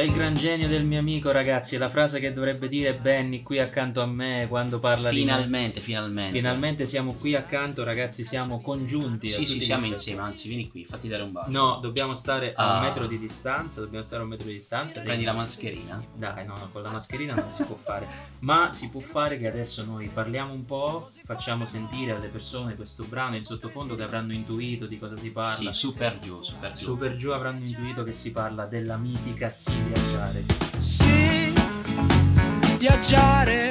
Quel gran genio del mio amico, ragazzi, è la frase che dovrebbe dire Benny qui accanto a me quando parla Finalmente, di finalmente. Finalmente siamo qui accanto, ragazzi, siamo congiunti. a Sì, sì, siamo insieme, anzi, vieni qui, fatti dare un bacio. No, dobbiamo stare a Ah. un metro di distanza, dobbiamo stare a un metro di distanza. Prendi la mascherina. Dai, no, no, con la mascherina non si può fare. Ma si può fare che adesso noi parliamo un po', facciamo sentire alle persone questo brano in sottofondo che avranno intuito di cosa si Sì, parla. super giù, super giù. Super giù avranno intuito che si parla della mitica Sì viaggiare. Sì, viaggiare,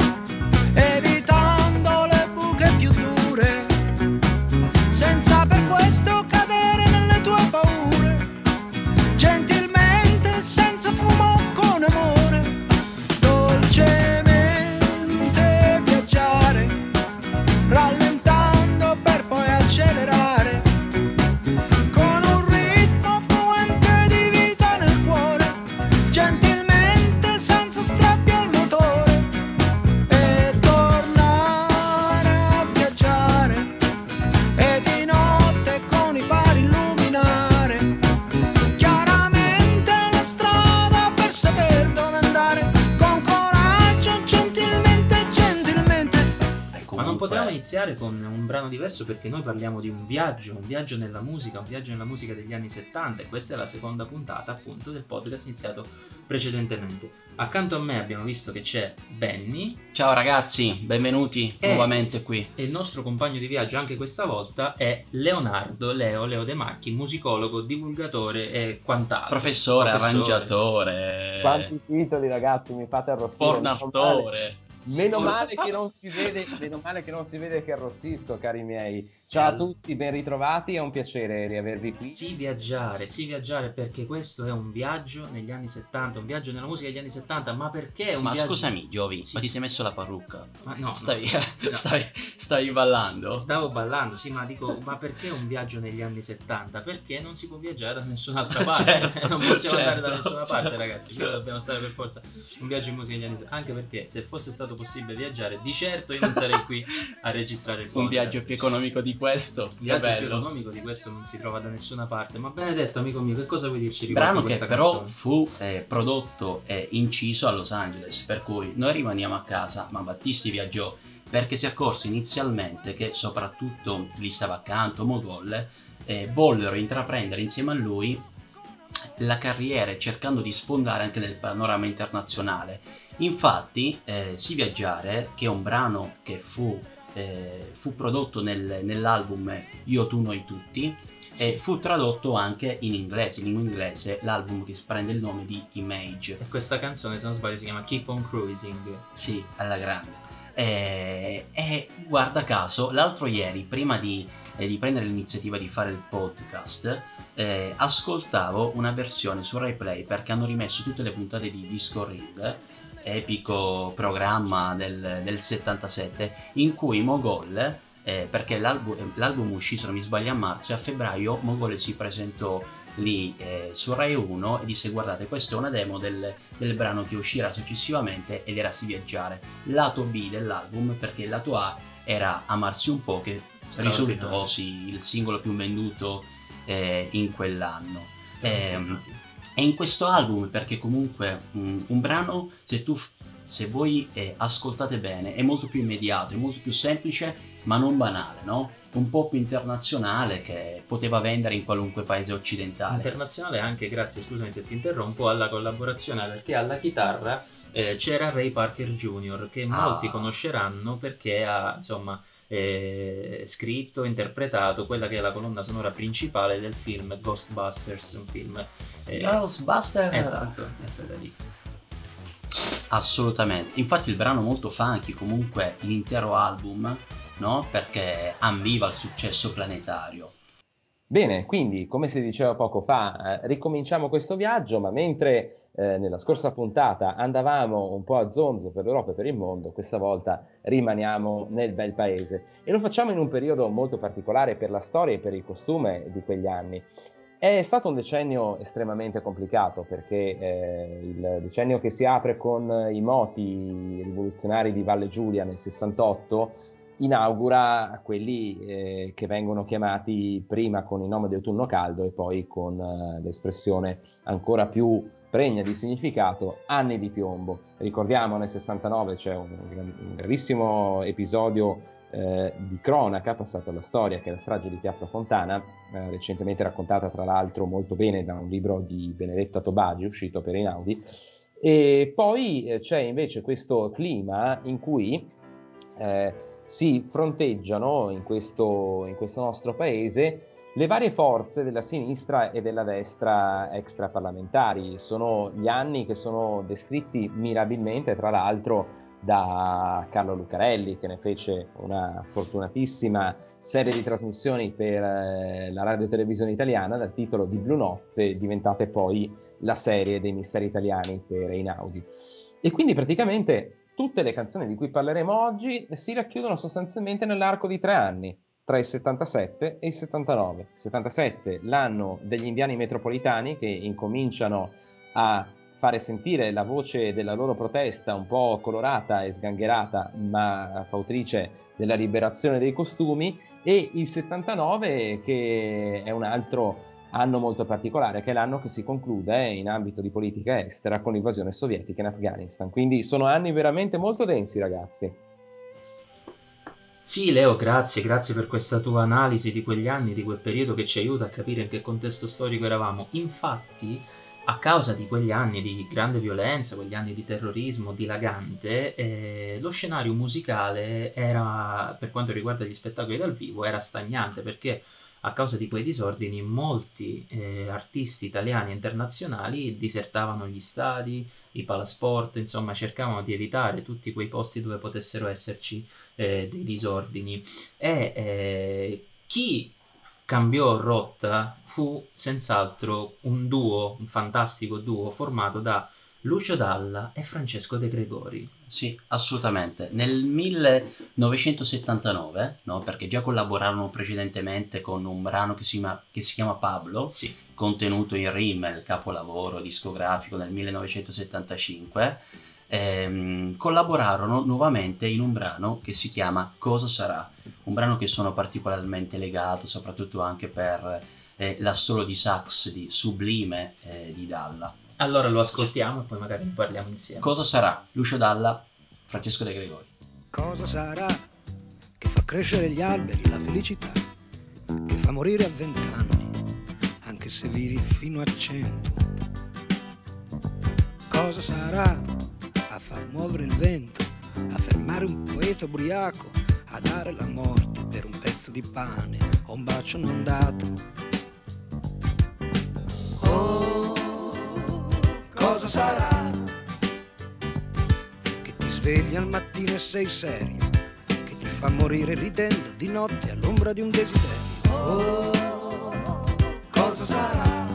diverso perché noi parliamo di un viaggio, un viaggio nella musica, un viaggio nella musica degli anni 70 e questa è la seconda puntata appunto del podcast iniziato precedentemente. Accanto a me abbiamo visto che c'è Benny Ciao ragazzi, benvenuti nuovamente qui. e il nostro compagno di viaggio anche questa volta è Leonardo Leo Leo De Macchi, musicologo, divulgatore e quant'altro. Professore, Professore. arrangiatore, Quanti titoli, ragazzi, mi fate arrossire. Pornatore. Meno male che non si vede, meno male che non si vede che arrossisco, cari miei. Ciao a tutti, ben ritrovati, è un piacere riavervi qui. Sì viaggiare, sì viaggiare perché questo è un viaggio negli anni 70, un viaggio nella musica degli anni 70, ma perché un Ma viaggio... scusami, Giovi, Sì. ma ti sei messo la parrucca? Ma no, stavi, No. stavi, stavi ballando? Stavo ballando, sì, ma dico, ma perché un viaggio negli anni 70? Perché non si può viaggiare da nessun'altra parte. Certo, non possiamo andare da certo, nessuna parte, certo. ragazzi. Quindi dobbiamo stare per forza un viaggio in musica negli anni 70. Anche perché se fosse stato possibile viaggiare, di certo io non sarei qui a registrare il podcast. Un viaggio più economico di questo. Un viaggio più economico di questo non si trova da nessuna parte. Ma benedetto, amico mio, che cosa vuoi dirci riguardo Brano che questa però canzone? fu eh, prodotto e inciso a Los Angeles, per cui noi rimaniamo a casa, ma Battisti viaggiò perché si accorse inizialmente che soprattutto gli stava accanto Mogol eh, vollero intraprendere insieme a lui la carriera cercando di sfondare anche nel panorama internazionale. Infatti, eh, Si Viaggiare, che è un brano che fu, eh, fu prodotto nel- nell'album Io, Tu, Noi, Tutti, e fu tradotto anche in inglese, in lingua inglese, l'album che prende il nome di Image. E questa canzone, se non sbaglio, si chiama Keep on Cruising. Sì, alla grande. E, e guarda caso, l'altro ieri, prima di, eh, di prendere l'iniziativa di fare il podcast, eh, ascoltavo una versione su RaiPlay perché hanno rimesso tutte le puntate di Disco Ring, epico programma del, del 77, in cui Mogol, eh, perché l'album, l'album uscì, se non mi sbaglio, a marzo e a febbraio Mogol si presentò lì eh, su Rai 1 e disse guardate questa è una demo del, del brano che uscirà successivamente ed era Si Viaggiare lato B dell'album perché il lato A era Amarsi un po' che risultò sì, il singolo più venduto eh, in quell'anno. Ehm, e in questo album perché comunque mh, un brano se tu se voi eh, ascoltate bene è molto più immediato è molto più semplice ma non banale no? un po' più internazionale che poteva vendere in qualunque paese occidentale internazionale anche grazie, scusami se ti interrompo, alla collaborazione perché alla chitarra eh, c'era Ray Parker Jr. che Ah. molti conosceranno perché ha insomma eh, scritto, interpretato quella che è la colonna sonora principale del film Ghostbusters, un film eh, Ghostbuster esatto, è quella lì. Assolutamente, infatti il brano molto funky, comunque l'intero album, no? Perché ambiva il successo planetario. Bene, quindi, come si diceva poco fa, eh, ricominciamo questo viaggio, ma mentre eh, nella scorsa puntata andavamo un po' a zonzo per l'Europa e per il mondo, questa volta rimaniamo nel bel paese e lo facciamo in un periodo molto particolare per la storia e per il costume di quegli anni. È stato un decennio estremamente complicato perché eh, il decennio che si apre con i moti rivoluzionari di Valle Giulia nel 68 inaugura quelli eh, che vengono chiamati prima con il nome di autunno caldo e poi con eh, l'espressione ancora più pregna di significato anni di piombo. Ricordiamo nel 69 c'è un, un gravissimo episodio eh, di cronaca passato alla storia che è la strage di Piazza Fontana, eh, recentemente raccontata tra l'altro molto bene da un libro di Benedetta Tobagi uscito per Einaudi. E poi eh, c'è invece questo clima in cui eh, si fronteggiano in questo, in questo nostro paese le varie forze della sinistra e della destra extraparlamentari. Sono gli anni che sono descritti mirabilmente, tra l'altro, da Carlo Lucarelli, che ne fece una fortunatissima serie di trasmissioni per eh, la radio televisione italiana dal titolo di Blu Notte, diventate poi la serie dei misteri italiani per Einaudi. E quindi praticamente tutte le canzoni di cui parleremo oggi si racchiudono sostanzialmente nell'arco di tre anni, tra il 77 e il 79. 77 l'anno degli indiani metropolitani che incominciano a fare sentire la voce della loro protesta un po' colorata e sgangherata, ma fautrice della liberazione dei costumi, e il 79 che è un altro anno molto particolare, che è l'anno che si conclude in ambito di politica estera con l'invasione sovietica in Afghanistan. Quindi sono anni veramente molto densi, ragazzi. Sì, Leo, grazie, grazie per questa tua analisi di quegli anni, di quel periodo che ci aiuta a capire in che contesto storico eravamo. Infatti, a causa di quegli anni di grande violenza, quegli anni di terrorismo dilagante, eh, lo scenario musicale era, per quanto riguarda gli spettacoli dal vivo, era stagnante perché a causa di quei disordini molti eh, artisti italiani e internazionali disertavano gli stadi, i palasport, insomma cercavano di evitare tutti quei posti dove potessero esserci eh, dei disordini e eh, chi cambiò rotta fu senz'altro un duo, un fantastico duo formato da Lucio Dalla e Francesco De Gregori. Sì, assolutamente. Nel 1979, no, perché già collaborarono precedentemente con un brano che si, ma, che si chiama Pablo, sì. contenuto in Rimmel, capolavoro discografico nel 1975, ehm, collaborarono nuovamente in un brano che si chiama Cosa sarà, un brano che sono particolarmente legato soprattutto anche per eh, l'assolo di sax di Sublime eh, di Dalla. Allora lo ascoltiamo e poi magari ne parliamo insieme. Cosa sarà? Lucio Dalla, Francesco De Gregori. Cosa sarà che fa crescere gli alberi, la felicità, che fa morire a vent'anni, anche se vivi fino a cento? Cosa sarà a far muovere il vento, a fermare un poeta ubriaco, a dare la morte per un pezzo di pane o un bacio non dato? Oh, sarà? Che ti svegli al mattino e sei serio, che ti fa morire ridendo di notte all'ombra di un desiderio. Oh, cosa sarà?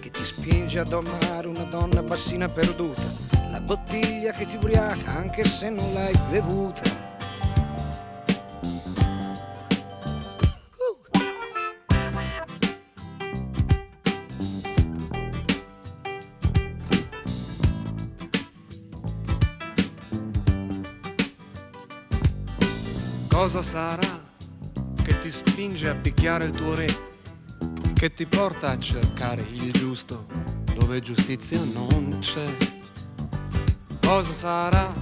Che ti spinge ad amare una donna bassina perduta, la bottiglia che ti ubriaca anche se non l'hai bevuta. Cosa sarà che ti spinge a picchiare il tuo re? Che ti porta a cercare il giusto dove giustizia non c'è? Cosa sarà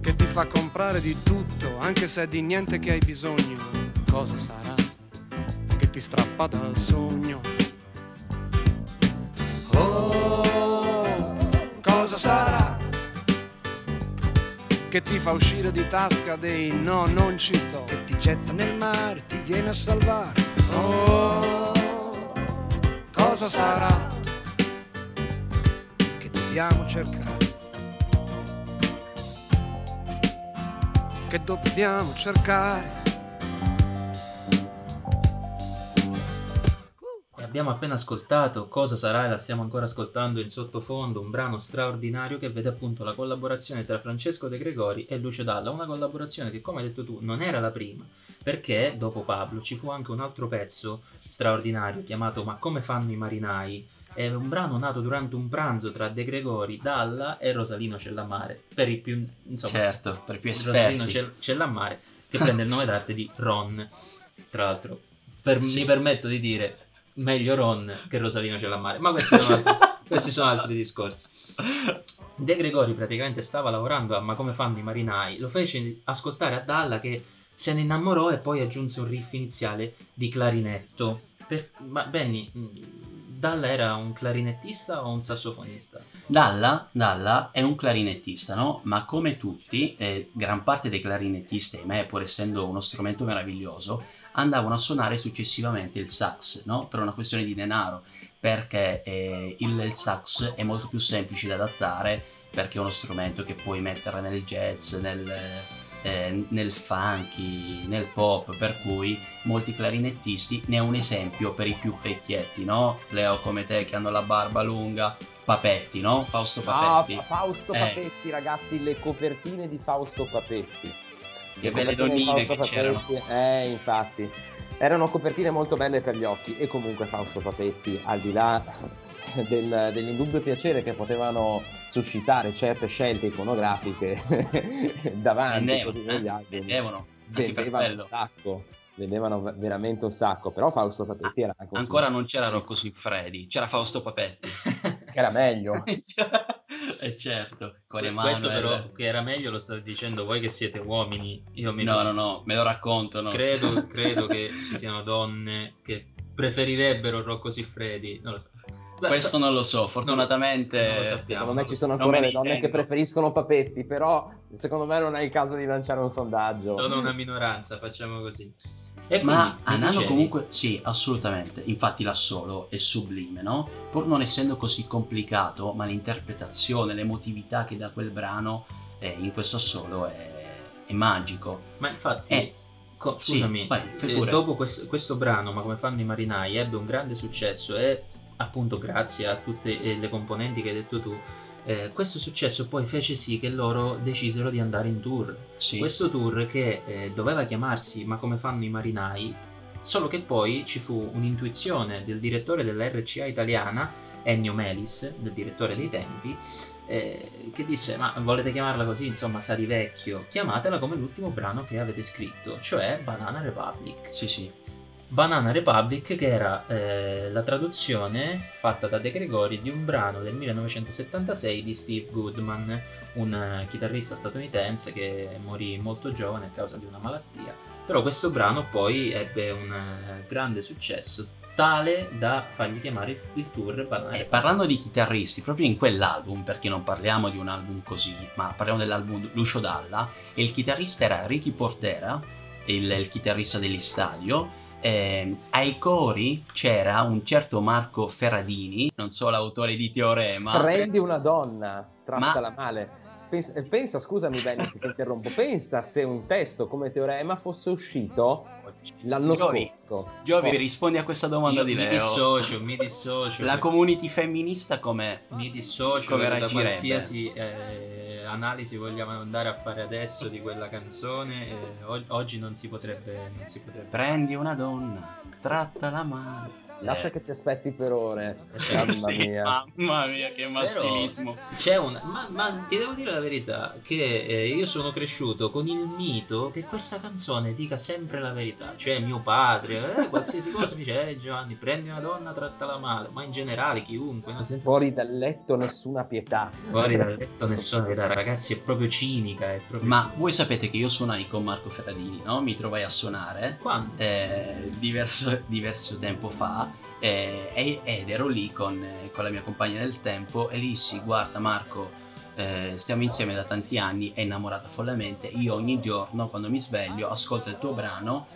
che ti fa comprare di tutto anche se è di niente che hai bisogno? Cosa sarà che ti strappa dal sogno? Che ti fa uscire di tasca dei no, non ci sto. Che ti getta nel mare, ti viene a salvare. Oh, cosa sarà? Che dobbiamo cercare. Che dobbiamo cercare. Abbiamo appena ascoltato Cosa sarà e la stiamo ancora ascoltando in sottofondo, un brano straordinario che vede appunto la collaborazione tra Francesco De Gregori e Lucio Dalla, una collaborazione che come hai detto tu non era la prima, perché dopo Pablo ci fu anche un altro pezzo straordinario chiamato Ma come fanno i marinai, è un brano nato durante un pranzo tra De Gregori, Dalla e Rosalino Cellamare. Per i più, insomma, certo, per i più Rosalino esperti. Cell- Cellamare, che prende il nome d'arte di Ron. Tra l'altro, per- Sì. mi permetto di dire meglio Ron che Rosalino Cellamare, ma questi sono altri, questi sono altri discorsi. De Gregori praticamente stava lavorando a Ma come fanno i marinai, lo fece ascoltare a Dalla che se ne innamorò e poi aggiunse un riff iniziale di clarinetto. Per- ma Benny, mh, Dalla era un clarinettista o un sassofonista? Dalla, Dalla è un clarinettista, no? Ma come tutti, eh, gran parte dei clarinettisti, ahimè, pur essendo uno strumento meraviglioso, andavano a suonare successivamente il sax, no? Per una questione di denaro, perché eh, il, il sax è molto più semplice da adattare, perché è uno strumento che puoi mettere nel jazz, nel, eh, nel funky, nel pop, per cui molti clarinettisti, ne è un esempio per i più vecchietti, no? Leo come te che hanno la barba lunga, Papetti, no? Fausto Ah, Papetti. Fausto Eh. Papetti, ragazzi, le copertine di Fausto Papetti. Che Le belle donnine che c'erano. Eh, infatti. Erano copertine molto belle per gli occhi e comunque Fausto Papetti, al di là del- dell'indubbio piacere che potevano suscitare certe scelte iconografiche davanti Vendevano, così eh? album, Vendevano, vendevano un sacco, vendevano ve- veramente un sacco, però Fausto Papetti era anche Ancora non c'era Rocco Siffredi, c'era Fausto Papetti. che era meglio. e certo, con Questo Emanuele. però che era meglio lo state dicendo voi che siete uomini. Io mi No, no, no, me lo racconto, no. Credo, credo che ci siano donne che preferirebbero Rocco Siffredi. Beh, Questo non lo so, fortunatamente... non lo sappiamo. Secondo me ci sono Non ancora le ne donne che preferiscono Papetti, però secondo me non è il caso di lanciare un sondaggio. Sono una minoranza, facciamo così. E Ma Anano comunque, sì, assolutamente, infatti l'assolo è sublime, no? Pur non essendo così complicato, ma l'interpretazione, l'emotività che dà quel brano eh, in questo assolo è, è magico. Ma infatti, Eh, co- sì, scusami, vai, fai eh, dopo questo, questo brano, ma come fanno i marinai, ebbe un grande successo e appunto grazie a tutte eh, le componenti che hai detto tu, eh, questo successo poi fece sì che loro decisero di andare in tour. Sì, Questo tour che eh, doveva chiamarsi Ma come fanno i marinai, solo che poi ci fu un'intuizione del direttore della RCA italiana, Ennio Melis, del direttore Sì. dei tempi, eh, che disse ma volete chiamarla così, insomma sa di vecchio, chiamatela come l'ultimo brano che avete scritto, cioè Banana Republic. sì, sì. Banana Republic che era eh, la traduzione fatta da De Gregori di un brano del 1976 di Steve Goodman, un eh, chitarrista statunitense che morì molto giovane a causa di una malattia. Però questo brano poi ebbe un eh, grande successo, tale da fargli chiamare il- tour Banana E Republic. parlando di chitarristi, proprio in quell'album, perché non parliamo di un album così, ma parliamo dell'album Lucio Dalla, e il chitarrista era Ricky Portera, il, il chitarrista degli Stadio, eh, ai cori c'era un certo Marco Ferradini, non so l'autore di Teorema, Prendi una donna, trattala male. Pensa, eh, pensa, scusami Benny se ti interrompo, pensa se un testo come Teorema fosse uscito l'anno Giovi, scorso. Giovi, Oh, rispondi a questa domanda Io di mi Leo. dissocio, mi dissocio. La community femminista come... mi dissocio Come da qualsiasi eh, analisi vogliamo andare a fare adesso di quella canzone. eh, oggi non si potrebbe. Non si potrebbe. Prendi una donna, trattala male. Lascia che ti aspetti per ore. Sì, Mamma sì, mia. mamma mia, che Però maschilismo. c'è un. Ma, ma ti devo dire la verità: che eh, io sono cresciuto con il mito che questa canzone dica sempre la verità. Cioè, mio padre, eh, qualsiasi cosa mi dice: Eh, Giovanni, prendi una donna, trattala male. Ma in generale, chiunque. no? Fuori dal letto nessuna pietà. Fuori dal letto nessuna verità, ragazzi, è proprio cinica. È proprio Ma voi sapete che io suonai con Marco Ferradini, no? Mi trovai a suonare Quando? eh, diverso, diverso tempo fa eh, e- ed ero lì con, eh, con la mia compagna del tempo e lì dissi guarda Marco eh, stiamo insieme da tanti anni è innamorata follemente io ogni giorno quando mi sveglio ascolto il tuo brano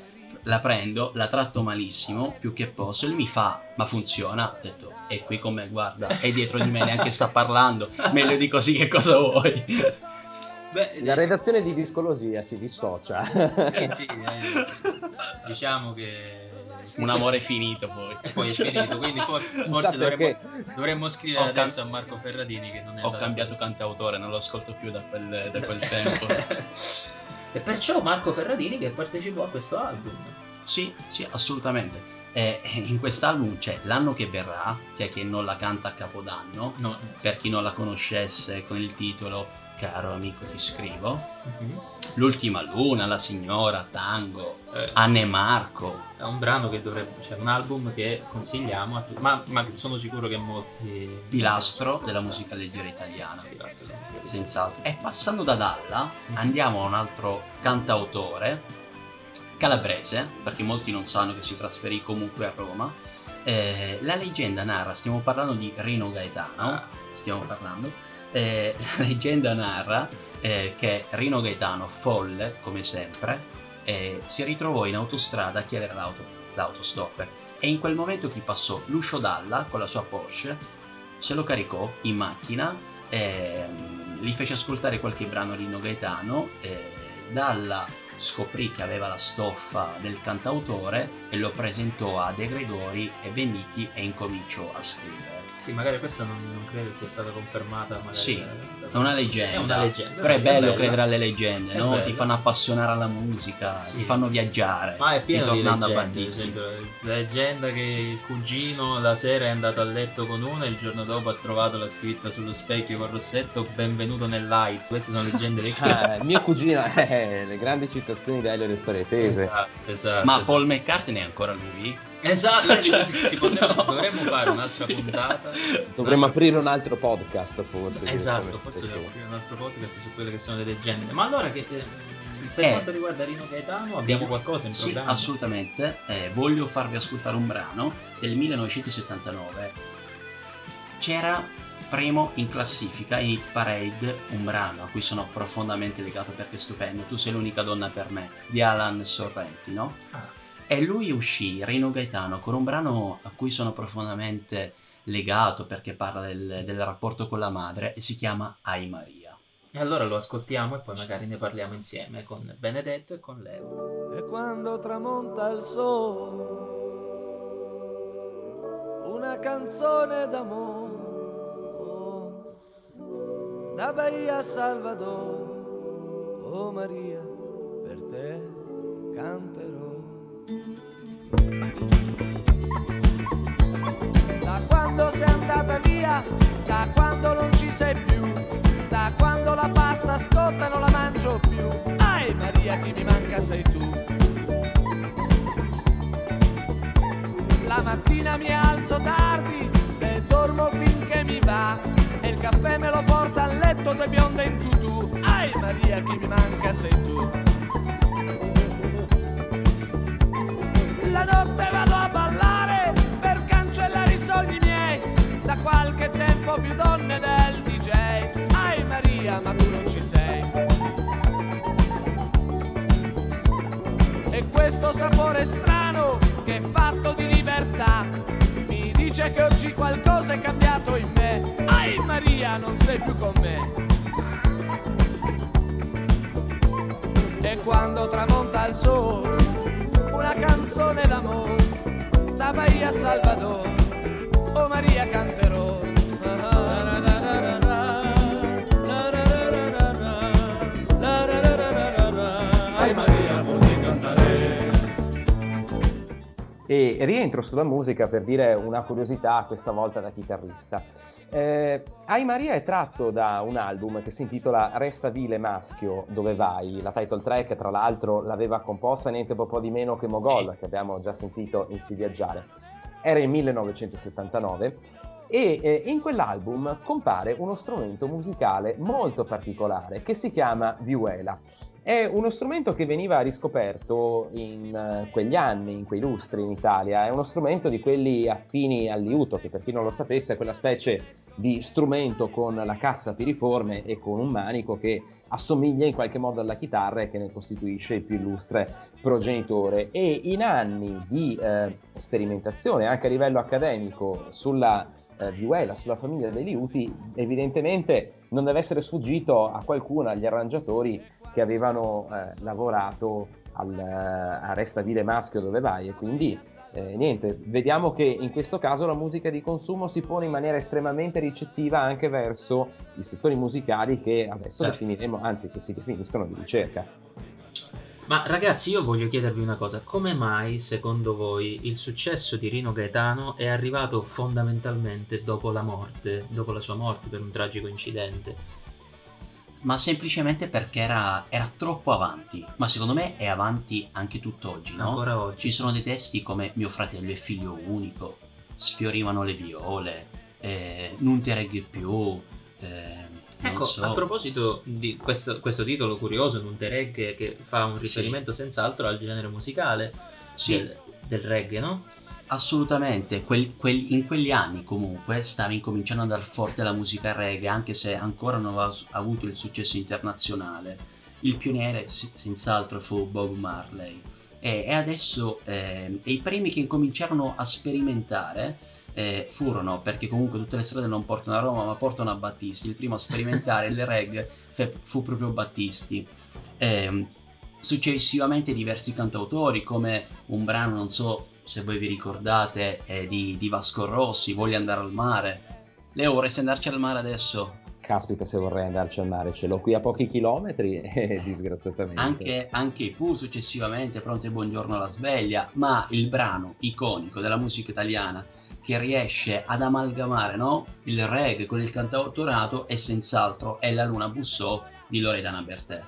la prendo, la tratto malissimo più che posso e lui mi fa ma funziona ho detto è qui con me guarda è dietro di me neanche sta parlando meglio di così che cosa vuoi Beh, La redazione di Discolosia si dissocia. sì, sì, eh, diciamo che un amore finito poi. E poi è finito, quindi for- forse dovremmo, dovremmo scrivere Ho cam- adesso a Marco Ferradini che non è ho cambiato cantautore non lo ascolto più da quel, da quel tempo. E perciò Marco Ferradini che partecipò a questo album. Sì, sì, assolutamente. E in quest'album c'è L'anno che verrà, che è che non la canta a Capodanno, No, per chi non la conoscesse con il titolo Caro amico ti scrivo, Mhm. L'ultima luna, La signora, Tango, Eh, Anne Marco, è un brano che dovrebbe, cioè un album che consigliamo a ma, ma sono sicuro che molti... pilastro della musica leggera italiana. Pilastro della musica. Senz'altro. E passando da Dalla, andiamo a un altro cantautore calabrese, perché molti non sanno che si trasferì comunque a Roma. Eh, la leggenda narra, stiamo parlando di Rino Gaetano, Ah. stiamo parlando, eh, la leggenda narra eh, che Rino Gaetano, folle come sempre, eh, si ritrovò in autostrada a chiedere l'auto, l'autostop e in quel momento chi passò? Lucio Dalla con la sua Porsche se lo caricò in macchina ehm, gli fece ascoltare qualche brano Rino Gaetano e Dalla scoprì che aveva la stoffa del cantautore e lo presentò a De Gregori e Beniti e incominciò a scrivere Sì, magari questa non, non credo sia stata confermata. Magari Sì, da- è una leggenda È una leggenda. però è bello bella. credere alle leggende È no? ti bello, fanno sì. appassionare alla musica Sì. ti fanno viaggiare Ma è pieno di leggende, esempio, la leggenda che il cugino la sera è andato a letto con una e il giorno dopo ha trovato la scritta sullo specchio con Rossetto benvenuto nell'AIDS. Queste sono leggende vecchie. Ah, mio cugino, eh, le grandi citazioni Elio e le storie tese. Esatto, esatto. ma esatto. Paul McCartney è ancora lui? Esatto, Cioè, si potrebbe- no. dovremmo fare un'altra puntata. Dovremmo aprire un altro podcast forse. Esatto, forse questo. aprire un altro podcast su quelle che sono le leggende. Ma allora che eh, per Eh. quanto riguarda Rino Gaetano abbiamo qualcosa in Sì, programma? assolutamente. Eh, voglio farvi ascoltare un brano del 1979. C'era primo in classifica in Hit Parade un brano a cui sono profondamente legato perché è stupendo. Tu sei l'unica donna per me di Alan Sorrentino. Ah. E lui uscì, Rino Gaetano, con un brano a cui sono profondamente legato perché parla del, del rapporto con la madre e si chiama Ai Maria. E allora lo ascoltiamo e poi magari ne parliamo insieme con Benedetto e con Leo. E quando tramonta il sole, una canzone d'amore, da Bahia a Salvador, oh Maria, per te canterò. Da quando sei andata via, da quando non ci sei più, da quando la pasta scotta non la mangio più. Ai Maria, chi mi manca sei tu. La mattina mi alzo tardi e dormo finché mi va. E il caffè me lo porta a letto due bionde in tutù. Ai Maria, chi mi manca sei tu. Notte vado a ballare per cancellare i sogni miei. Da qualche tempo più donne del DJ. Ai Maria, ma tu non ci sei. E questo sapore strano che è fatto di libertà mi dice che oggi qualcosa è cambiato in me. Ai Maria, non sei più con me. E quando tramonta il sole, da Bahia a Salvador, oh Maria canterò. Maria. E rientro sulla musica per dire una curiosità, questa volta da chitarrista. Eh, Ai Maria è tratto da un album che si intitola Resta vile maschio, dove vai? La title track, tra l'altro, l'aveva composta niente po' di meno che Mogol, che abbiamo già sentito in Si Viaggiare. Era il 1979 e eh, in quell'album compare uno strumento musicale molto particolare che si chiama vihuela. È uno strumento che veniva riscoperto in eh, quegli anni, in quei lustri in Italia. È uno strumento di quelli affini al liuto, che per chi non lo sapesse è quella specie di strumento con la cassa piriforme e con un manico che assomiglia in qualche modo alla chitarra e che ne costituisce il più illustre progenitore. E in anni di eh, sperimentazione anche a livello accademico sulla eh, vihuela, sulla famiglia dei liuti, evidentemente non deve essere sfuggito a qualcuno, agli arrangiatori che avevano eh, lavorato al, a Resta Vile Maschio dove vai e quindi eh, niente, vediamo che in questo caso la musica di consumo si pone in maniera estremamente ricettiva anche verso i settori musicali che adesso Certo. definiremo, anzi che si definiscono di ricerca. Ma ragazzi, io voglio chiedervi una cosa: come mai, secondo voi, il successo di Rino Gaetano è arrivato fondamentalmente dopo la morte, dopo la sua morte per un tragico incidente? Ma semplicemente perché era, era troppo avanti. Ma secondo me è avanti anche tutt'oggi, no? Ancora oggi. Ci sono dei testi come Mio fratello è figlio unico, Sfiorivano le viole, eh, Non ti regge più. Eh, Ecco, so. a proposito di questo, questo titolo curioso, Non te reggae, che fa un Sì. riferimento senz'altro al genere musicale Sì. del, del reggae, no? Assolutamente, Quel- quel- in quegli anni comunque stava incominciando ad andare forte la musica reggae, anche se ancora non aveva avuto il successo internazionale. Il pioniere senz'altro fu Bob Marley e, e adesso eh, i primi che incominciarono a sperimentare eh, furono, perché comunque tutte le strade non portano a Roma ma portano a Battisti, il primo a sperimentare il fe- fu proprio Battisti. Ehm, successivamente diversi cantautori come un brano, non so se voi vi ricordate, eh, di, di Vasco Rossi, Voglio andare al mare. Leo, vorresti andarci al mare adesso? Caspita se vorrei andarci al mare, ce l'ho qui a pochi chilometri e disgraziatamente. Anche, anche Pooh successivamente, Pronto e Buongiorno alla sveglia, ma il brano iconico della musica italiana che riesce ad amalgamare no? il reggae con il cantautorato è senz'altro È la luna bussò di Loredana Bertè.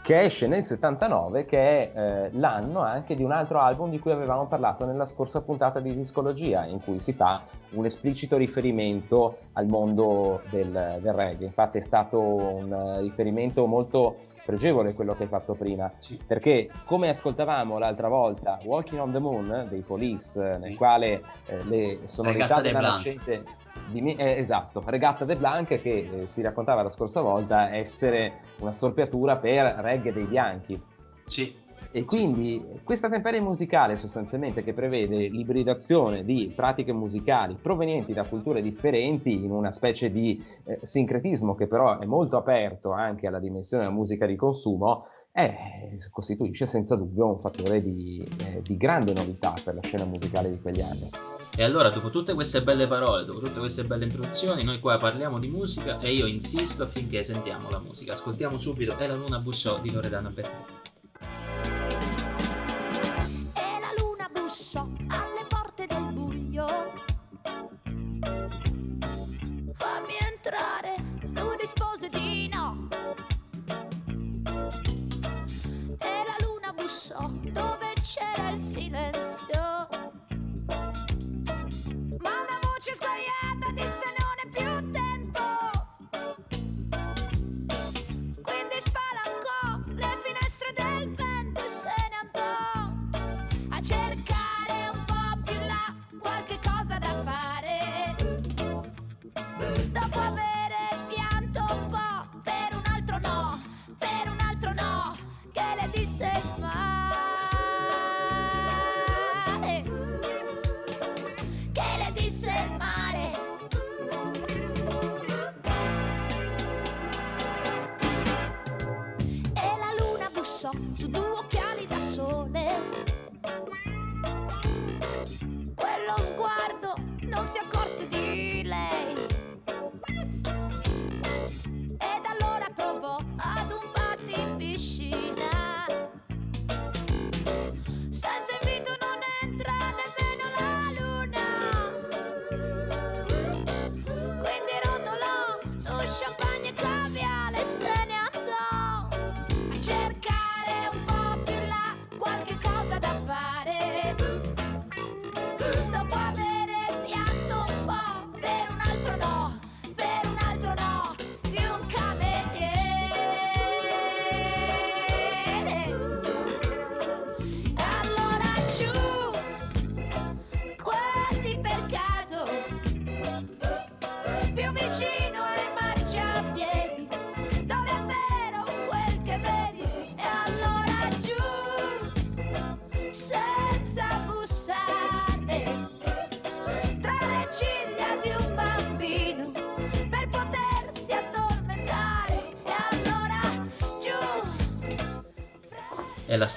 che esce nel 79, che è eh, l'anno anche di un altro album di cui avevamo parlato nella scorsa puntata di Discologia, in cui si fa un esplicito riferimento al mondo del, del reggae. Infatti è stato un eh, riferimento molto pregevole quello che hai fatto prima, perché come ascoltavamo l'altra volta Walking on the Moon dei Police, nel Sì. quale eh, le sonorità della nascente di eh, esatto, Regatta de Blanc che eh, si raccontava la scorsa volta essere una storpiatura per reggae dei bianchi. Sì, E quindi questa temperia musicale sostanzialmente che prevede l'ibridazione di pratiche musicali provenienti da culture differenti in una specie di eh, sincretismo che però è molto aperto anche alla dimensione della musica di consumo, eh, costituisce senza dubbio un fattore di, eh, di grande novità per la scena musicale di quegli anni. E allora, dopo tutte queste belle parole, dopo tutte queste belle introduzioni, noi qua parliamo di musica e io insisto affinché sentiamo la musica. Ascoltiamo subito È la luna bussò di Loredana Bertè. Bussò dove c'era il silenzio. Che le disse il mare. Che le disse il mare.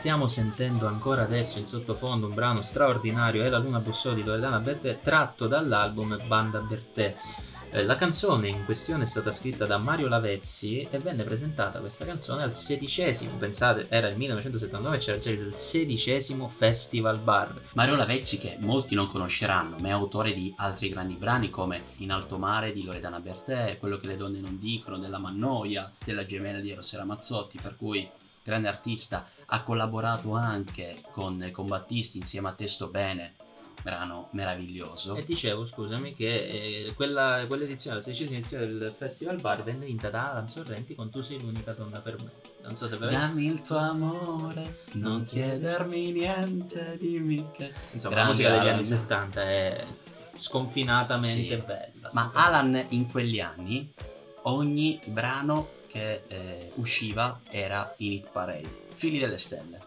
Stiamo sentendo ancora adesso in sottofondo, un brano straordinario, È la luna bussò di Loredana Bertè, tratto dall'album Banda Bertè. Eh, La canzone in questione è stata scritta da Mario Lavezzi e venne presentata questa canzone al sedicesimo, pensate, era il 1979 c'era già il sedicesimo Festival Bar. Mario Lavezzi, che molti non conosceranno, ma è autore di altri grandi brani come In alto mare di Loredana Bertè, Quello che le donne non dicono della Mannoia, Stella gemella di Eros Ramazzotti, per cui grande artista, ha collaborato anche con, con Battisti insieme a Testo Bene, brano meraviglioso. E dicevo, scusami, che eh, quella, quell'edizione, la sedicesima edizione del Festival Bar venne vinta da Alan Sorrenti con Tu sei l'unica donna per me. Non so se ve Dammi il tuo amore, non chiedermi niente, dimmi che... Insomma, Grande la musica degli Alan. anni 70 è sconfinatamente Sì. bella. Ma. Alan in quegli anni, ogni brano che eh, usciva era in hit parade. Figli delle stelle.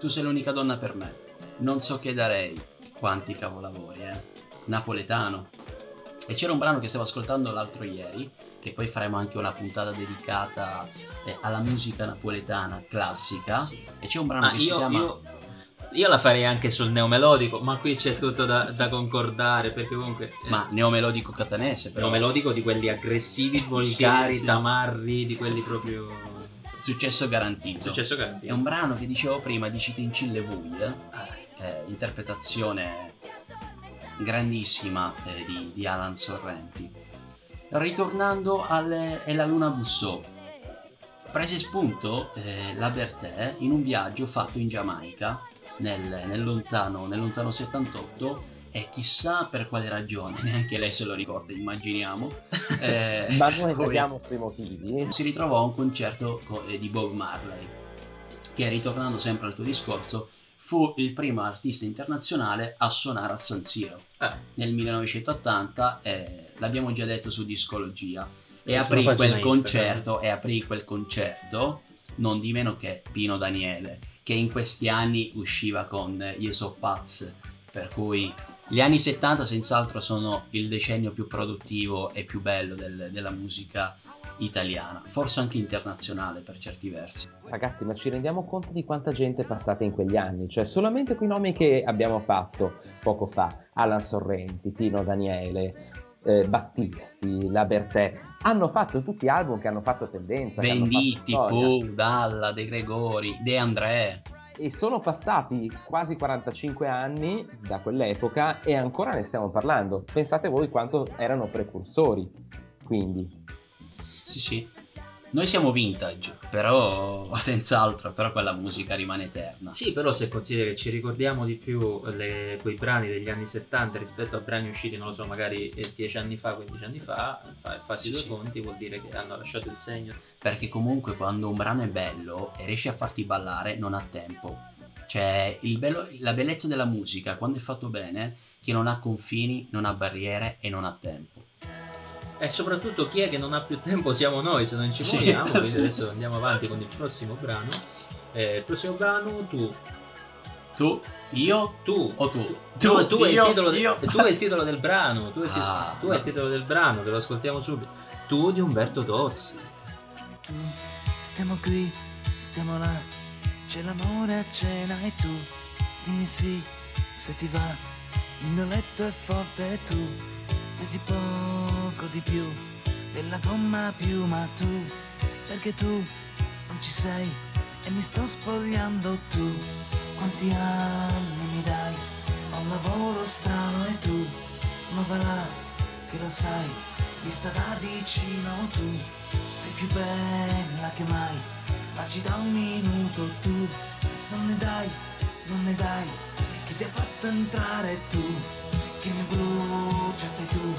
Tu sei l'unica donna per me. Non so che darei. Quanti cavolavori, eh. Napoletano. E c'era un brano che stavo ascoltando l'altro ieri, che poi faremo anche una puntata dedicata eh, alla musica napoletana classica. Sì. E c'è un brano Ah, che si io, chiama... io- io la farei anche sul neomelodico, ma qui c'è tutto da, da concordare perché comunque... eh, Ma neomelodico catanese, però. neomelodico di quelli aggressivi, volgari, sì. tamarri, di quelli proprio... Successo garantito. Successo garantito. È un brano che dicevo prima di Citincille Vuil, eh, interpretazione grandissima eh, di, di Alan Sorrenti. Ritornando alle E la luna bussò, prese spunto eh, la Bertè in un viaggio fatto in Giamaica nel, nel lontano, nel lontano 78 e chissà per quale ragione, neanche lei se lo ricorda, immaginiamo. eh, Ma noi vediamo sui motivi. si ritrovò a un concerto co- eh, di Bob Marley, che ritornando sempre al tuo discorso, fu il primo artista internazionale a suonare al San Siro Eh, nel 1980, eh, l'abbiamo già detto su Discologia, e aprì quel concerto, e aprì quel concerto non di meno che Pino Daniele, che in questi anni usciva con Io so pazz, per cui gli anni 70 senz'altro sono il decennio più produttivo e più bello del- della musica italiana, forse anche internazionale per certi versi. Ragazzi, ma ci rendiamo conto di quanta gente è passata in quegli anni? Cioè, solamente quei nomi che abbiamo fatto poco fa, Alan Sorrenti, Pino Daniele, eh, Battisti, La Bertè, hanno fatto tutti album che hanno fatto tendenza. Venditti. Pooh, Dalla, De Gregori, De André, E sono passati quasi 45 anni da quell'epoca e ancora ne stiamo parlando. Pensate voi quanto erano precursori. Quindi, sì sì. Noi siamo vintage, però senz'altro, però quella musica rimane eterna. Sì, però se consideri che ci ricordiamo di più le- quei brani degli anni 70 rispetto a brani usciti, non lo so, magari eh, 10 anni fa, 15 anni fa, fa, fatti Sì, due sì. conti vuol dire che hanno lasciato il segno. Perché comunque quando un brano è bello e riesce a farti ballare non ha tempo. Cioè, il bello- la bellezza della musica, quando è fatto bene, che non ha confini, non ha barriere e non ha tempo. E soprattutto chi è che non ha più tempo siamo noi se non ci Sì, muoviamo. quindi sì. adesso andiamo avanti con il prossimo brano. Eh, il prossimo brano tu, Tu, io tu, o tu? tu, tu, è il io, titolo de- io. tu è il titolo del brano, tu è il, ti- Ah, tu è il titolo del brano, te lo ascoltiamo subito. Tu di Umberto Tozzi. tu, stiamo qui, stiamo là, c'è l'amore a cena e tu, dimmi sì, se ti va, il mio letto è forte e tu, pesi poco di più, della gomma più, ma tu, perché tu non ci sei e mi sto spogliando tu, quanti anni mi dai, ho un lavoro strano e tu, ma là, che lo sai, vista da vicino tu, sei più bella che mai, ma ci dà un minuto tu, non ne dai, non ne dai, chi ti ha fatto entrare tu, che mi brucia sei tu,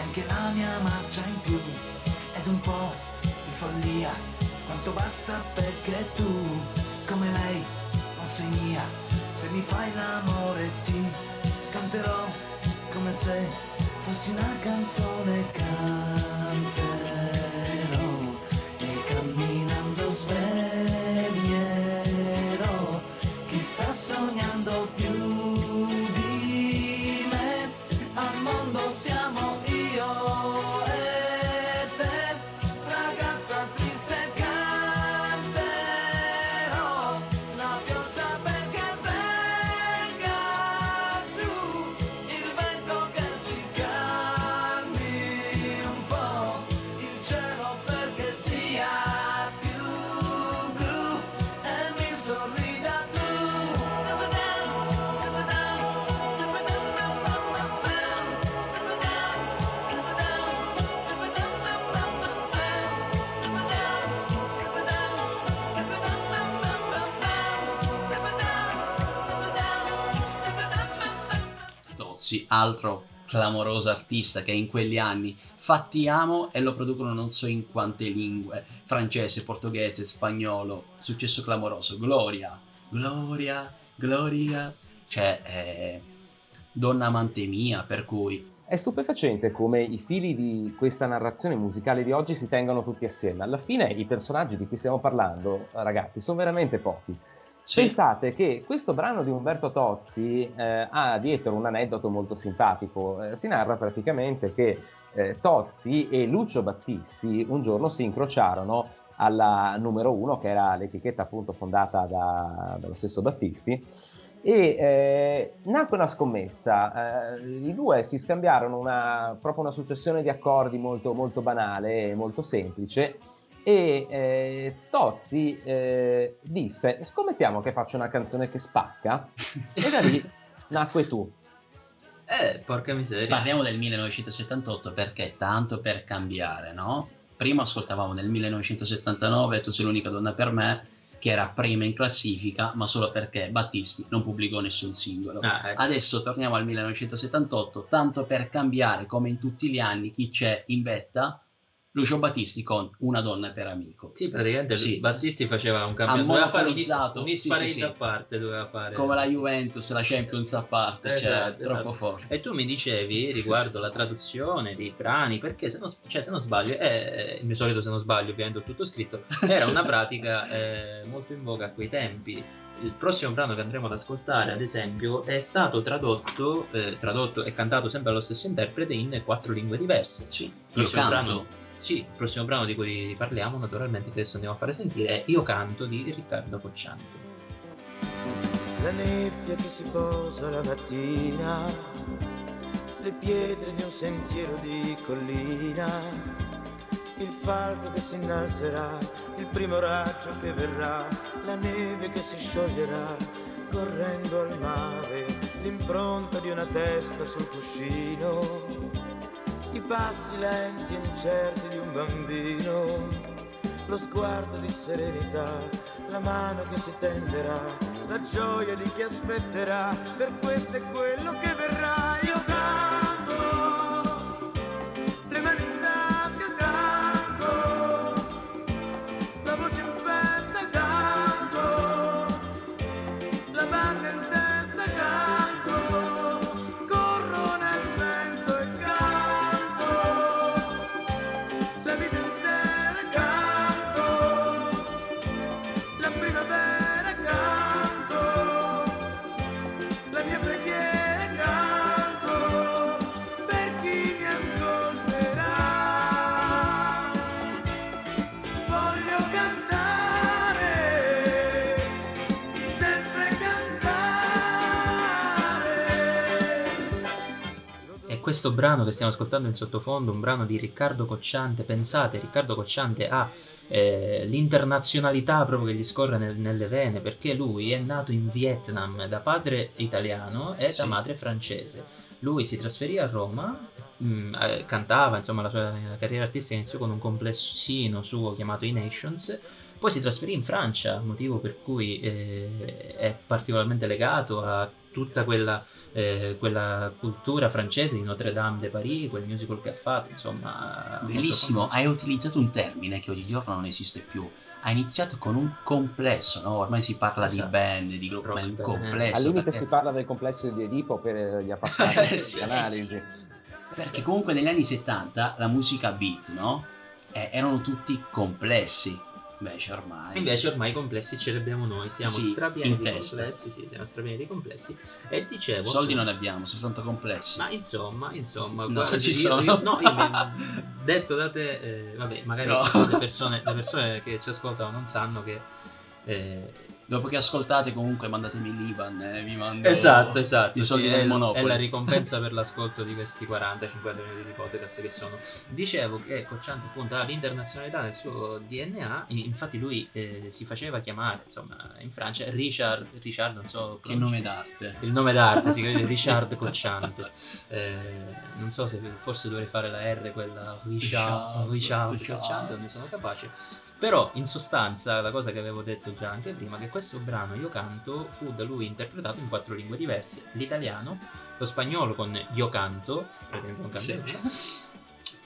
anche la mia marcia in più, ed un po' di follia, quanto basta perché tu, come lei, non sei mia, se mi fai l'amore ti canterò come se fossi una canzone canterò Tozzi, altro clamoroso artista che in quegli anni fattiamo e lo producono non so in quante lingue, francese, portoghese, spagnolo, successo clamoroso, Gloria, Gloria, Gloria, cioè eh, donna amante mia, per cui È stupefacente come i fili di questa narrazione musicale di oggi si tengano tutti assieme. Alla fine i personaggi di cui stiamo parlando, ragazzi, sono veramente pochi. Sì, Pensate che questo brano di Umberto Tozzi eh, ha dietro un aneddoto molto simpatico. Eh, si narra praticamente che eh, Tozzi e Lucio Battisti un giorno si incrociarono alla numero uno, che era l'etichetta appunto fondata da- dallo stesso Battisti, e eh, nacque una scommessa. Eh, I due si scambiarono una, proprio una successione di accordi molto, molto banale e molto semplice. E eh, Tozzi eh, disse: Scommettiamo che faccio una canzone che spacca, e da lì nacque tu. Eh, porca miseria. Parliamo del 1978 perché tanto per cambiare, no? Prima ascoltavamo nel 1979 Tu sei l'unica donna per me, che era prima in classifica, ma solo perché Battisti non pubblicò nessun singolo. Ah, ecco. Adesso torniamo al 1978, tanto per cambiare come in tutti gli anni chi c'è in vetta, Lucio Battisti con Una donna per amico. Sì, praticamente Sì. Battisti faceva un campionato. Doveva fare un un sì, sì, a parte, doveva fare. Come la Juventus, la Champions a parte, cioè Esatto, troppo esatto. forte. E tu mi dicevi riguardo la traduzione dei brani, perché se non, cioè, se non sbaglio, eh, il mio solito se non sbaglio, ovviamente ho tutto scritto, era una pratica eh, molto in voga a quei tempi. Il prossimo brano che andremo ad ascoltare, ad esempio, è stato tradotto, eh, tradotto e cantato sempre dallo stesso interprete in quattro lingue diverse. Sì, io canto. brano- sì, il prossimo brano di cui parliamo, naturalmente, che adesso andiamo a fare sentire, è Io canto di Riccardo Cocciante. La nebbia che si posa la mattina, le pietre di un sentiero di collina, il falco che si innalzerà, il primo raggio che verrà, la neve che si scioglierà, correndo al mare, l'impronta di una testa sul cuscino, i passi lenti e incerti di un bambino, lo sguardo di serenità, la mano che si tenderà, la gioia di chi aspetterà, per questo è quello che verrà. Questo brano che stiamo ascoltando in sottofondo, un brano di Riccardo Cocciante, pensate, Riccardo Cocciante ha eh, l'internazionalità proprio che gli scorre nel- nelle vene, perché lui è nato in Vietnam da padre italiano e da Sì. madre francese. Lui si trasferì a Roma, mh, eh, cantava, insomma la sua carriera artistica iniziò con un complessino suo chiamato I Nations, poi si trasferì in Francia, motivo per cui eh, è particolarmente legato a tutta quella eh, quella cultura francese di Notre Dame de Paris, quel musical che ha fatto, insomma. Bellissimo, hai utilizzato un termine che oggigiorno non esiste più. Ha iniziato con un complesso, no? Ormai si parla di Esatto. band, di gruppo, ma band. complesso. Al limite perché, si parla del complesso di Edipo per gli appassionati Sì, di analisi. perché comunque negli anni 70 la musica beat, no? Eh, erano tutti complessi. Invece ormai... Invece ormai i complessi ce li abbiamo noi, siamo Sì, strapieni di testa. complessi, sì, siamo strapieni di complessi. E dicevo... soldi non ne abbiamo, soltanto complessi. Ma insomma, insomma, No, guarda, ci io- sono. io- no, io detto da te, eh, vabbè, magari No. le, persone, le persone che ci ascoltano non sanno che... eh, Dopo che ascoltate comunque mandatemi l'Ivan, eh, vi mando Esatto, esatto. i soldi sì, del Monopoli. è la ricompensa per l'ascolto di questi 40-50 minuti di podcast che sono. Dicevo che Cocciante appunto ha l'internazionalità nel suo DNA, infatti lui eh, si faceva chiamare, insomma, in Francia Richard, Richard non so Che nome d'arte. il nome d'arte si chiama. Richard Cocciante. Eh, non so se forse dovrei fare la R, quella Richard, Richard, Richard Richard. Cocciante, non ne sono capace. Però in sostanza la cosa che avevo detto già anche prima, che questo brano Io canto fu da lui interpretato in quattro lingue diverse, l'italiano, lo spagnolo con Io canto, praticamente non canta nulla,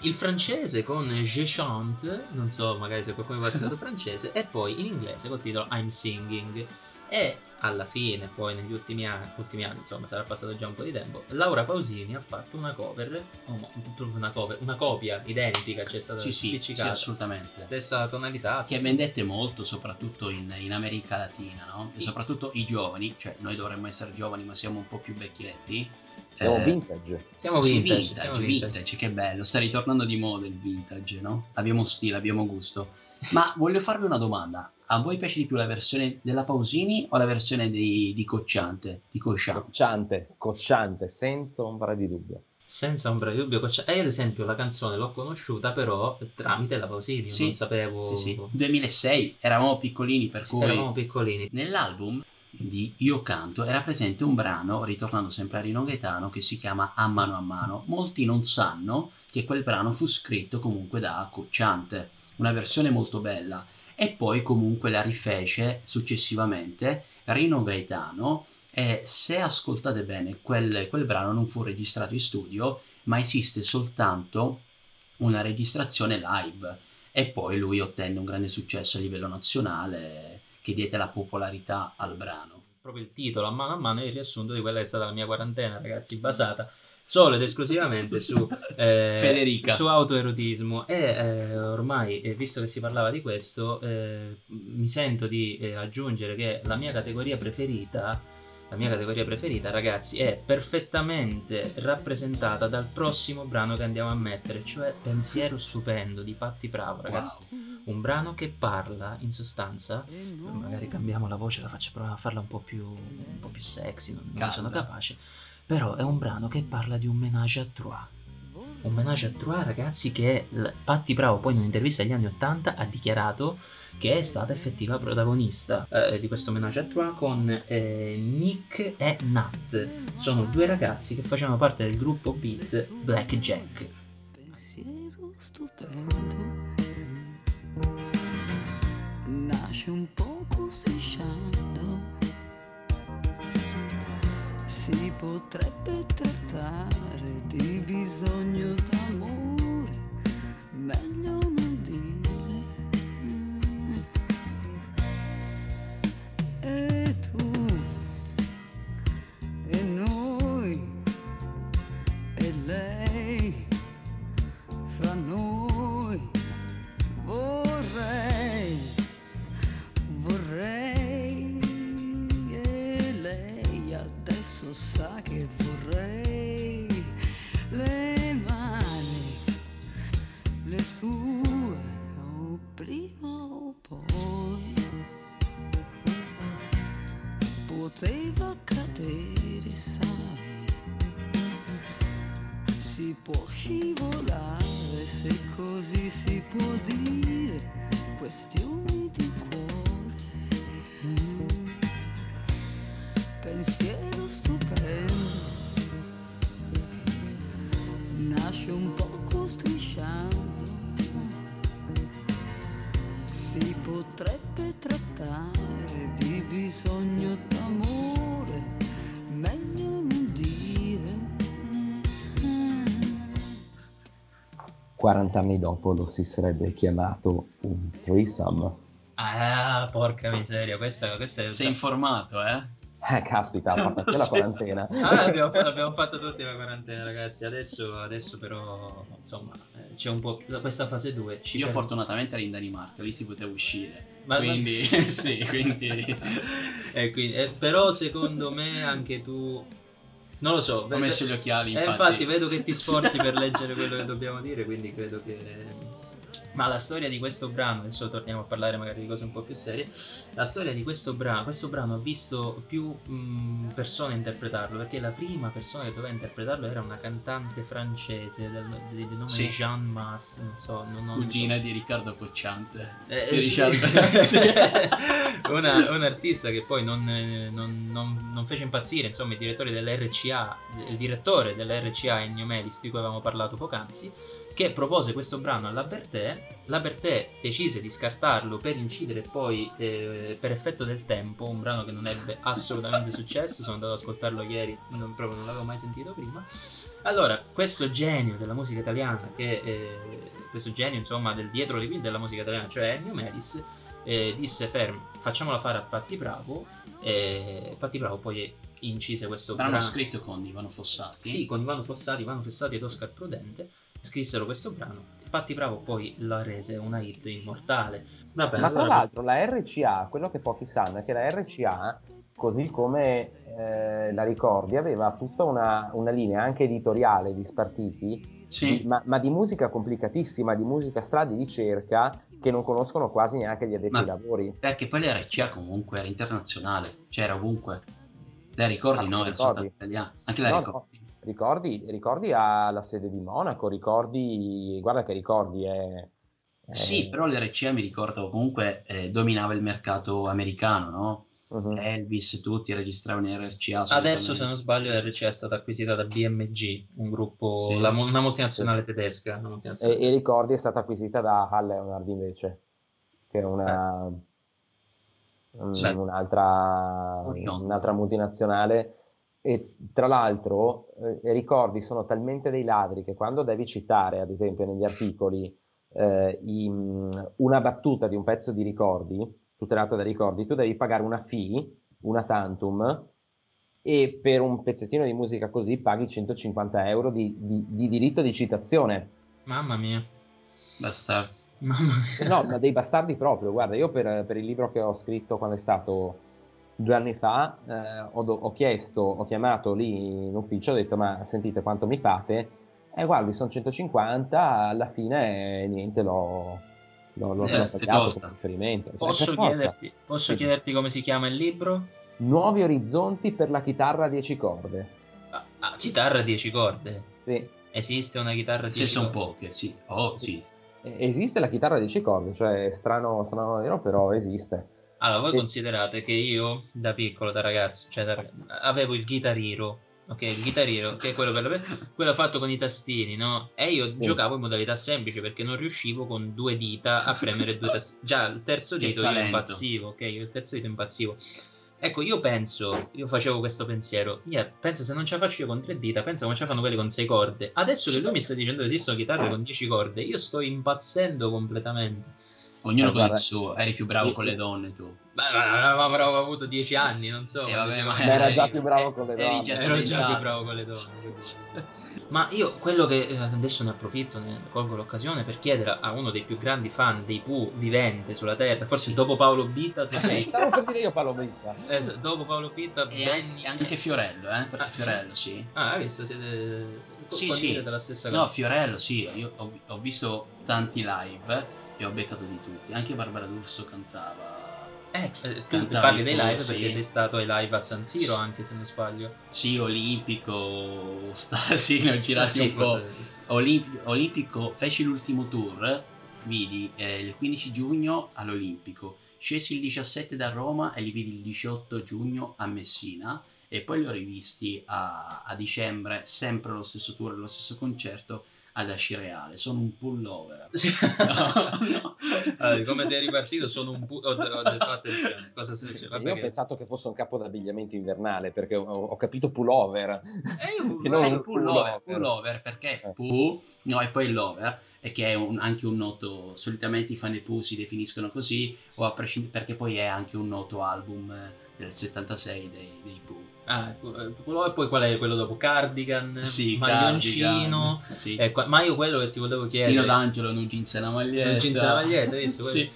il francese con Je chante, non so magari se qualcuno può essere francese, e poi in inglese col titolo I'm singing. E alla fine, poi negli ultimi anni, ultimi anni, insomma, sarà passato già un po' di tempo, Laura Pausini ha fatto una cover, oh, una cover, una copia identica, c'è stata Sì, sì, sì, spiccicata. assolutamente. Stessa tonalità. Che sì. vendette molto, soprattutto in, in America Latina, no? E soprattutto i giovani, cioè noi dovremmo essere giovani, ma siamo un po' più vecchietti. Siamo Eh, vintage. Siamo sì, vintage, vintage, siamo vintage, vintage. che bello, sta ritornando di moda il vintage, no? Abbiamo stile, abbiamo gusto. Ma voglio farvi una domanda. A voi piace di più la versione della Pausini o la versione di, di Cocciante? Di Cocciante? Cocciante, cocciante, senza ombra di dubbio. Senza ombra di dubbio. cioè, E ad esempio la canzone l'ho conosciuta però tramite la Pausini, io Sì, non sapevo... Sì, sì. 2006, eravamo piccolini, per Sì, cui... eravamo piccolini. Nell'album di Io Canto era presente un brano, ritornando sempre a Rino Gaetano, che si chiama A mano a mano. Molti non sanno che quel brano fu scritto comunque da Cocciante, una versione molto bella. E poi comunque la rifece successivamente Rino Gaetano e se ascoltate bene quel, quel brano non fu registrato in studio, ma esiste soltanto una registrazione live e poi lui ottenne un grande successo a livello nazionale che diede la popolarità al brano. Proprio il titolo a mano a mano è il riassunto di quella che è stata la mia quarantena, ragazzi, basata solo ed esclusivamente su, eh, Federica. su autoerotismo e eh, ormai, eh, visto che si parlava di questo, eh, mi sento di eh, aggiungere che la mia categoria preferita la mia categoria preferita, ragazzi, è perfettamente rappresentata dal prossimo brano che andiamo a mettere, cioè Pensiero stupendo di Patti Bravo, ragazzi. Un brano che parla, in sostanza, magari cambiamo la voce, la faccio provare a farla un po' più, un po' più sexy, non, non ne sono capace. Però è un brano che parla di un menage à trois. Un menage à trois, ragazzi, che Patti Bravo poi in un'intervista agli anni 80 ha dichiarato che è stata effettiva protagonista eh, di questo menage à trois con eh, Nick e Nat. Sono due ragazzi che facevano parte del gruppo beat Black Jack. pensiero stupendo nasce un poco strisciando potrebbe trattare di bisogno d'amore. Meglio 40 anni dopo lo si sarebbe chiamato un threesome. Ah, porca miseria, questa, questa è... Sei informato, eh? Eh, caspita, ha fatto anche la quarantena. Ah, abbiamo, abbiamo fatto tutti la quarantena, ragazzi. Adesso, adesso però, insomma, eh, c'è un po' questa fase 2. Ci Io per- fortunatamente ero in Danimarca, lì si poteva uscire. Ma- quindi, sì, quindi... Eh, quindi- eh, però secondo me anche tu... Non lo so. Ho ve- messo gli occhiali, Eh, infatti. infatti vedo che ti sforzi per leggere quello che dobbiamo dire, quindi credo che... Ma la storia di questo brano, adesso torniamo a parlare magari di cose un po' più serie, la storia di questo brano, questo brano ha visto più mh, persone interpretarlo, perché la prima persona che doveva interpretarlo era una cantante francese del, di nome Sì. Jean Mas, non so, non, non Cugina di Riccardo Cocciante. eh, Di eh, sì. Riccardo- sì. Una- un artista che poi non, non- non- non fece impazzire, insomma, i direttori dell'RCA, il direttore dell'RCA Ennio Melis, di cui avevamo parlato poc'anzi, che propose questo brano alla Bertè. La Bertè decise di scartarlo per incidere poi, eh, per effetto del tempo, un brano che non ebbe assolutamente successo. Sono andato ad ascoltarlo ieri, non, proprio non l'avevo mai sentito prima. Allora, questo genio della musica italiana, che, eh, questo genio insomma del dietro le quinte della musica italiana, cioè Ennio Melis, eh, disse fermi, facciamola fare a Patti Bravo. E Patti Bravo poi incise questo Brano brano. scritto con Ivano Fossati. Sì, con Ivano Fossati, Ivano Fossati ed Oscar Prudente scrissero questo brano. Patti Bravo poi la rese una hit immortale. Vabbè, Ma tra allora- l'altro la RCA, quello che pochi sanno è che la RCA, così come eh, la ricordi, aveva tutta una, una linea anche editoriale di spartiti, Sì. di- ma, ma di musica complicatissima, di musica stra di ricerca che non conoscono quasi neanche gli addetti Ma- ai lavori. Perché poi l'RCA comunque era internazionale, c'era ovunque. La ricordi Ah, no? Era ricordi? soltanto italiana. Anche la No, ricordi. Ricordi, ricordi ha la sede di Monaco, ricordi, guarda che ricordi è... è- Sì, però l'RCA mi ricordo comunque eh, dominava il mercato americano, no? Mhm. Elvis, tutti registravano in RCA. Adesso, se non sbaglio, RCA è stata acquisita da BMG, un gruppo, Sì. la una multinazionale tedesca. Una multinazionale. E, e ricordi è stata acquisita da Hal Leonard invece, che è una, un- Sì. un'altra, un'altra multinazionale. E tra l'altro, eh, i ricordi sono talmente dei ladri che quando devi citare, ad esempio, negli articoli eh, i- una battuta di un pezzo di ricordi, tutelato da ricordi, tu devi pagare una fee, una tantum, e per un pezzettino di musica così paghi 150 euro di- di- di diritto di citazione. Mamma mia. Bastardo. Mamma mia. No, ma dei bastardi proprio. Guarda, io per, per il libro che ho scritto quando è stato due anni fa, eh, ho, ho chiesto, ho chiamato lì in ufficio, ho detto, ma sentite quanto mi fate? E guardi, sono 150, alla fine eh, niente, l'ho, l'ho, l'ho- Eh, tagliato come riferimento. Posso, chiederti, posso Sì. chiederti come si chiama il libro? Nuovi orizzonti per la chitarra a 10 corde. Ah, ah, chitarra a 10 corde. Sì. Esiste una chitarra a 10 Sì, sono corde? poche, sì. Oh, sì. Esiste la chitarra a 10 corde, cioè è strano, strano vero, però esiste. Allora, voi considerate che io da piccolo, da ragazzo, cioè da- avevo il chitarriro, ok? Il chitarriro, che è quello, per quello fatto con i tastini, no? E io Sì. giocavo in modalità semplice perché non riuscivo con due dita a premere due tastini. Già, il terzo dito io talento. impazzivo, ok? Io il terzo dito impazzivo. Ecco, io penso, io facevo questo pensiero, yeah, penso se non ce la faccio io con tre dita, penso come ce la fanno quelli con sei corde. Adesso che lui mi sta dicendo che esistono chitarre con dieci corde, io sto impazzendo completamente. Ognuno Ma con il suo. Eri più bravo con le donne tu. Beh, avrò avuto 10 anni, non so. Eh, vabbè, ma- Ma era già eh, più bravo eh, con le eri donne. già Ero già più bravo con le donne. Ma io quello che eh, adesso ne approfitto, ne colgo l'occasione per chiedere a uno dei più grandi fan dei Pooh vivente sulla terra, forse dopo Paolo Bitta, tu sei Stavo per dire io Paolo Britta. eh, dopo Paolo Bitta, E Benny anche, Fiorello, eh? Perché Ah, sì? Fiorello, sì. Ah, hai visto? Siete Sì, sì. la stessa No, cosa. Fiorello, sì. Io ho, ho visto tanti live e ho beccato di tutti. Anche Barbara D'Urso cantava. Eh, eh, tu Cantavi parli dei live sì. perché sei stato ai live a San Siro anche se non sbaglio. Sì, olimpico. Sta, sì, ne ho girati Ah, sì, un po'. Olimp- Olimpico, feci l'ultimo tour, vidi eh, il 15 giugno all'Olimpico, scesi il 17 da Roma e li vidi il 18 giugno a Messina e poi li ho rivisti a, a dicembre, sempre lo stesso tour, lo stesso concerto ad Ascireale. Sono un pullover. Sì. No, no. Allora, come ti è ripartito sono un pu- ho, ho detto attenzione cosa si dice Vabbè Io ho che- pensato che fosse un capo d'abbigliamento invernale perché ho, ho capito pullover. È un, Che non è un pullover, pullover. pullover, perché Eh. Pooh, no, e poi lover, e che è un- anche un noto, solitamente i fan dei Pooh si definiscono così, o a prescindere, perché poi è anche un noto album eh, del 76 dei, dei Pooh. Ah, eh, quello- e poi qual è quello dopo cardigan Sì, maglioncino Cardigan, sì. Eh, ma io quello che ti volevo chiedere Pino D'Angelo, non jeans e una maglietta. Non jeans e una maglietta, visto? Sì.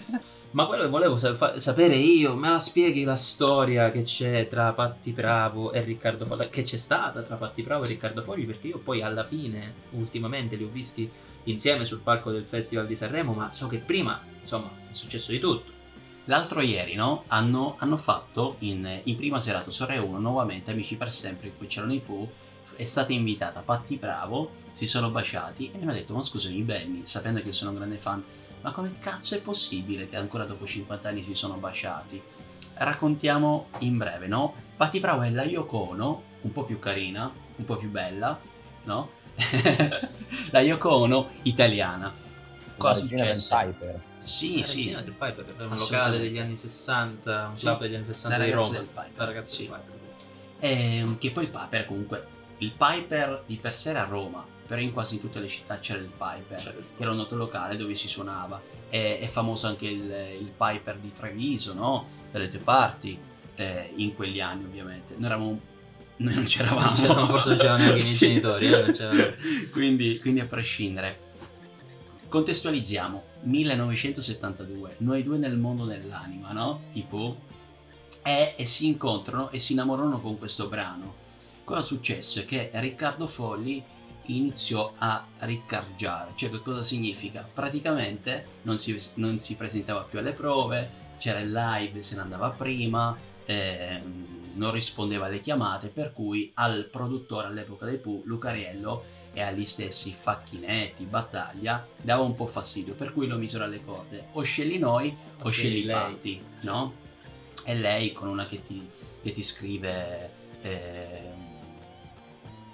ma quello che volevo sa- sapere io me la spieghi la storia che c'è tra Patti Bravo e Riccardo Fogli che c'è stata tra Patti Bravo e Riccardo Fogli perché io poi alla fine ultimamente li ho visti insieme sul palco del Festival di Sanremo ma so che prima insomma è successo di tutto L'altro ieri, no? Hanno, hanno fatto in, in prima serata Rai 1 nuovamente Amici per sempre, in cui c'erano i Pooh. È stata invitata Patti Bravo, si sono baciati e mi hanno detto: Ma scusami, Benny, sapendo che sono un grande fan, ma come cazzo è possibile che ancora dopo 50 anni si sono baciati? Raccontiamo in breve, no? Patti Bravo è la Yoko un po' più carina, un po' più bella, no? la Yoko italiana. Cosa successe? Piper. Sì, La sì. regina del Piper, che era un locale degli anni 60, un Sì. club degli anni 60 La di Roma. del Piper. La ragazza Sì. del Piper. Ehm, che poi il Piper comunque il Piper di per sé era a Roma però in quasi tutte le città c'era il Piper C'era il che era un noto locale dove si suonava è, è famoso anche il, il Piper di Treviso no? dalle tue parti eh, in quegli anni ovviamente noi eravamo noi non c'eravamo Non c'erano- forse non c'erano neanche i miei Sì. genitori, eh, quindi, quindi a prescindere contestualizziamo 1972 noi due nel mondo dell'anima no? tipo e, e si incontrano e si innamorano con questo brano cosa successe? che Riccardo Folli iniziò a riccargiare cioè che cosa significa? praticamente non si, non si presentava più alle prove c'era il live se ne andava prima ehm, non rispondeva alle chiamate per cui al produttore all'epoca dei Pooh Lucariello e agli stessi Facchinetti, Battaglia, dava un po' fastidio, per cui lo misero alle corde. O scegli noi o, O scegli scegli lei. Patti, no? E lei con una che ti, che ti scrive ehm,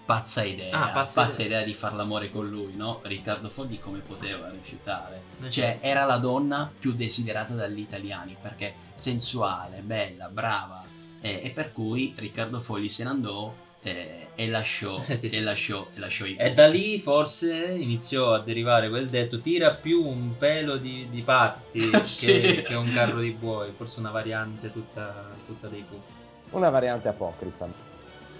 pazza idea, Ah, pazza idea. di far l'amore con lui, no? Riccardo Fogli come poteva rifiutare? Eh, Cioè, era la donna più desiderata dagli italiani perché sensuale, bella, brava, eh, e per cui Riccardo Fogli se ne andò eh, e lasciò, e lasciò, e lasciò i E da lì forse iniziò a derivare quel detto tira più un pelo di, di patti Sì. che, che un carro di buoi, forse una variante tutta, tutta dei Pooh. Una variante apocrifa.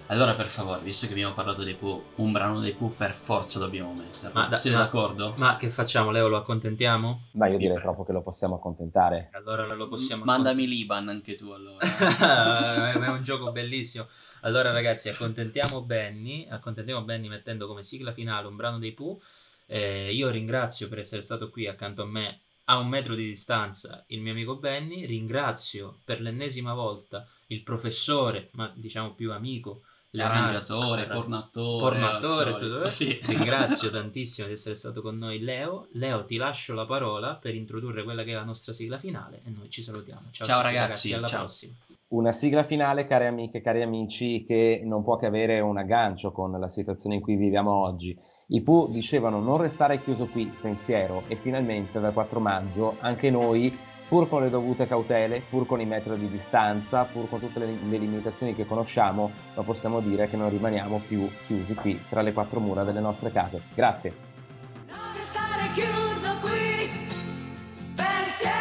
Allora, per favore, visto che abbiamo parlato dei Pooh, un brano dei Pooh per forza dobbiamo metterlo. Ma da- Siete ma- d'accordo? Ma che facciamo, Leo? Lo accontentiamo? Ma io direi proprio che lo possiamo accontentare. Allora lo possiamo Mandami l'Iban anche tu allora. è un gioco bellissimo. Allora, ragazzi, accontentiamo Benny. Accontentiamo Benny mettendo come sigla finale un brano dei Pooh. Eh, io ringrazio per essere stato qui accanto a me a un metro di distanza il mio amico Benny. Ringrazio per l'ennesima volta il professore, ma diciamo più amico. Leonardo- Arrangiatore, Arra- pornatore. pornatore, tutto- Sì. Ringrazio tantissimo di essere stato con noi Leo. Leo, ti lascio la parola per introdurre quella che è la nostra sigla finale e noi ci salutiamo. Ciao, Ciao, tutti, ragazzi, alla ciao. prossima. Una sigla finale, care amiche, cari amici, che non può che avere un aggancio con la situazione in cui viviamo oggi. I Pooh dicevano non restare chiuso qui, pensiero, e finalmente dal 4 maggio anche noi, pur con le dovute cautele, pur con i metri di distanza, pur con tutte le, le limitazioni che conosciamo, lo possiamo dire che non rimaniamo più chiusi qui tra le quattro mura delle nostre case. Grazie. Non restare chiuso qui, pensiero.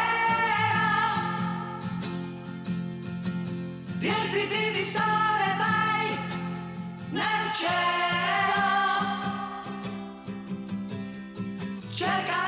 Riempiti di sole, vai nel cielo. Cerca